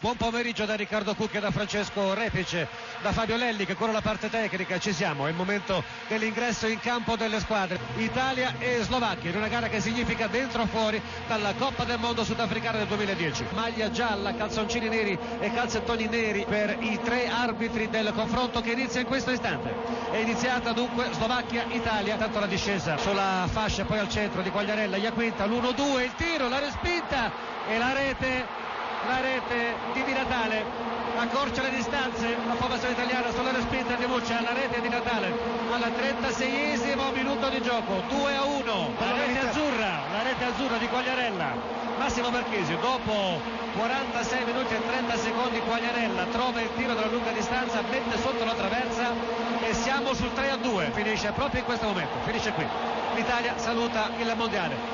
Buon pomeriggio da Riccardo Cucchi e da Francesco Repice, da Fabio Lelli che cura la parte tecnica, ci siamo, è il momento dell'ingresso in campo delle squadre Italia e Slovacchia in una gara che significa dentro o fuori dalla Coppa del Mondo Sudafricana del 2010. Maglia gialla, calzoncini neri e calzettoni neri per i tre arbitri del confronto che inizia in questo istante. È iniziata dunque Slovacchia-Italia, tanto la discesa sulla fascia poi al centro di Quagliarella, Iaquinta, l'1-2, il tiro, la respinta e la rete la rete di Di Natale. Accorcia le distanze la formazione italiana sulla respinta di Muccia la rete di Natale. Al 36esimo minuto di gioco 2 a 1 la rete azzurra la rete azzurra di Quagliarella. Massimo Marchesi dopo 46 minuti e 30 secondi Quagliarella trova il tiro dalla lunga distanza mette sotto la traversa e siamo sul 3 a 2 finisce proprio in questo momento finisce qui. l'Italia saluta il mondiale